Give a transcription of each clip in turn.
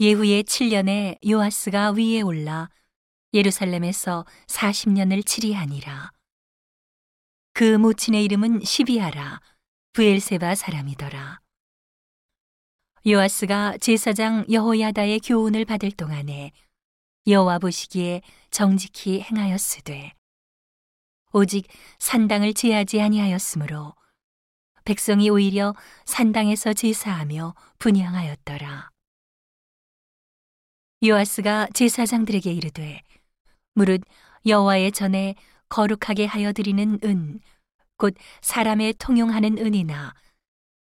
예후의 7년에 요아스가 위에 올라 예루살렘에서 40년을 치리하니라. 그 모친의 이름은 시비아라 부엘세바 사람이더라. 요아스가 제사장 여호야다의 교훈을 받을 동안에 여호와 보시기에 정직히 행하였으되 오직 산당을 제하지 아니하였으므로 백성이 오히려 산당에서 제사하며 분양하였더라. 요아스가 제사장들에게 이르되 무릇 여호와의 전에 거룩하게 하여 드리는 은 곧 사람의 통용하는 은이나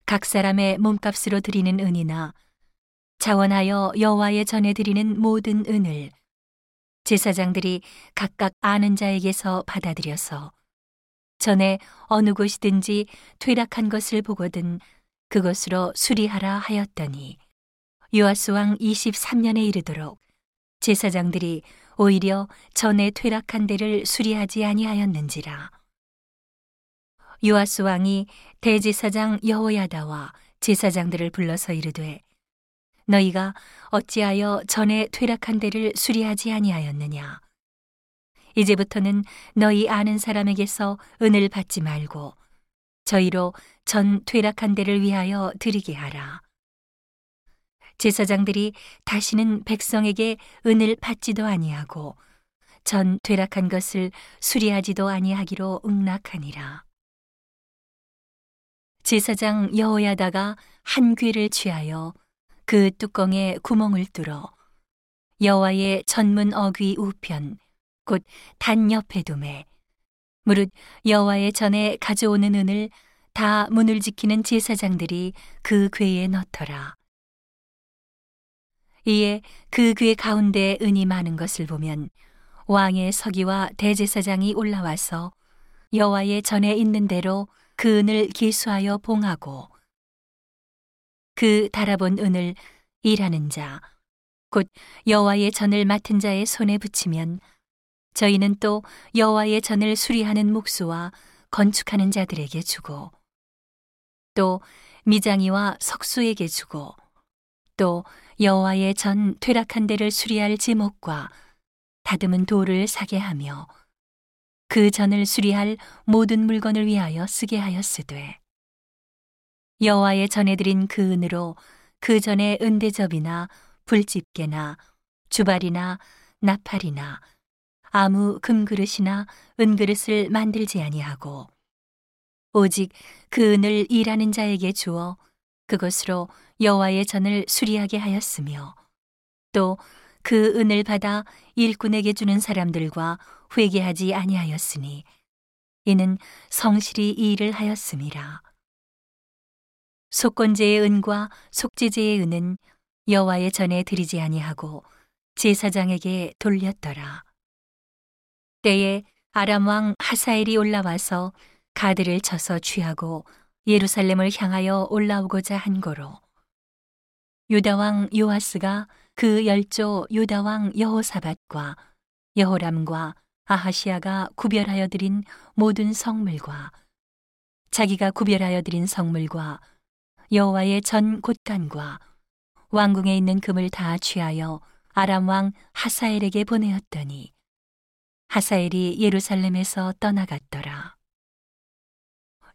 각 사람의 몸값으로 드리는 은이나 자원하여 여호와의 전에 드리는 모든 은을 제사장들이 각각 아는 자에게서 받아들여서 전에 어느 곳이든지 퇴락한 것을 보거든 그것으로 수리하라 하였더니 요아스 왕 23년에 이르도록 제사장들이 오히려 전에 퇴락한 데를 수리하지 아니하였는지라 요아스 왕이 대제사장 여호야다와 제사장들을 불러서 이르되 너희가 어찌하여 전에 퇴락한 데를 수리하지 아니하였느냐 이제부터는 너희 아는 사람에게서 은을 받지 말고 저희로 전 퇴락한 데를 위하여 드리게 하라. 제사장들이 다시는 백성에게 은을 받지도 아니하고 전 퇴락한 것을 수리하지도 아니하기로 응낙하니라. 제사장 여호야다가 한 괴를 취하여 그 뚜껑에 구멍을 뚫어 여호와의 전문 어귀 우편 곧 단 옆에 두매 무릇 여호와의 전에 가져오는 은을 다 문을 지키는 제사장들이 그 궤에 넣더라. 이에 그궤 가운데 은이 많은 것을 보면 왕의 서기와 대제사장이 올라와서 여호와의 전에 있는 대로 그 은을 기수하여 봉하고 그 달아본 은을 일하는 자 곧 여호와의 전을 맡은 자의 손에 붙이면 저희는 또 여호와의 전을 수리하는 목수와 건축하는 자들에게 주고 또 미장이와 석수에게 주고 또 여호와의 전 퇴락한 데를 수리할 제목과 다듬은 돌을 사게 하며 그 전을 수리할 모든 물건을 위하여 쓰게 하였으되 여호와의 전에 드린 그 은으로 그 전에 은대접이나 불집게나 주발이나 나팔이나 아무 금그릇이나 은그릇을 만들지 아니하고 오직 그 은을 일하는 자에게 주어 그것으로 여호와의 전을 수리하게 하였으며 또 그 은을 받아 일꾼에게 주는 사람들과 회개하지 아니하였으니 이는 성실히 이 일을 하였음이라. 속건제의 은과 속죄제의 은은 여호와의 전에 드리지 아니하고 제사장에게 돌렸더라. 때에 아람 왕 하사엘이 올라와서 가드를 쳐서 취하고 예루살렘을 향하여 올라오고자 한 거로 유다 왕 요아스가 그 열조 유다 왕 여호사밧과 여호람과 아하시아가 구별하여 드린 모든 성물과 자기가 구별하여 드린 성물과 여호와의 전 곳간과 왕궁에 있는 금을 다 취하여 아람 왕 하사엘에게 보내었더니 하사엘이 예루살렘에서 떠나갔더라.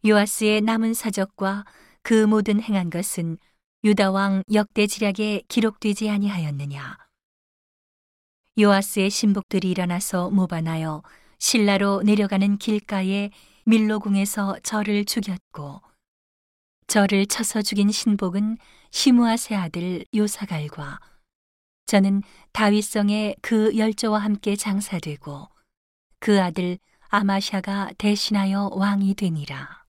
요아스의 남은 사적과 그 모든 행한 것은 유다 왕 역대 지략에 기록되지 아니하였느냐. 요아스의 신복들이 일어나서 모반하여 신라로 내려가는 길가에 밀로궁에서 저를 죽였고 저를 쳐서 죽인 신복은 시무아세 아들 요사갈과 저는 다윗성의 그 열조와 함께 장사되고 그 아들 아마샤가 대신하여 왕이 되니라.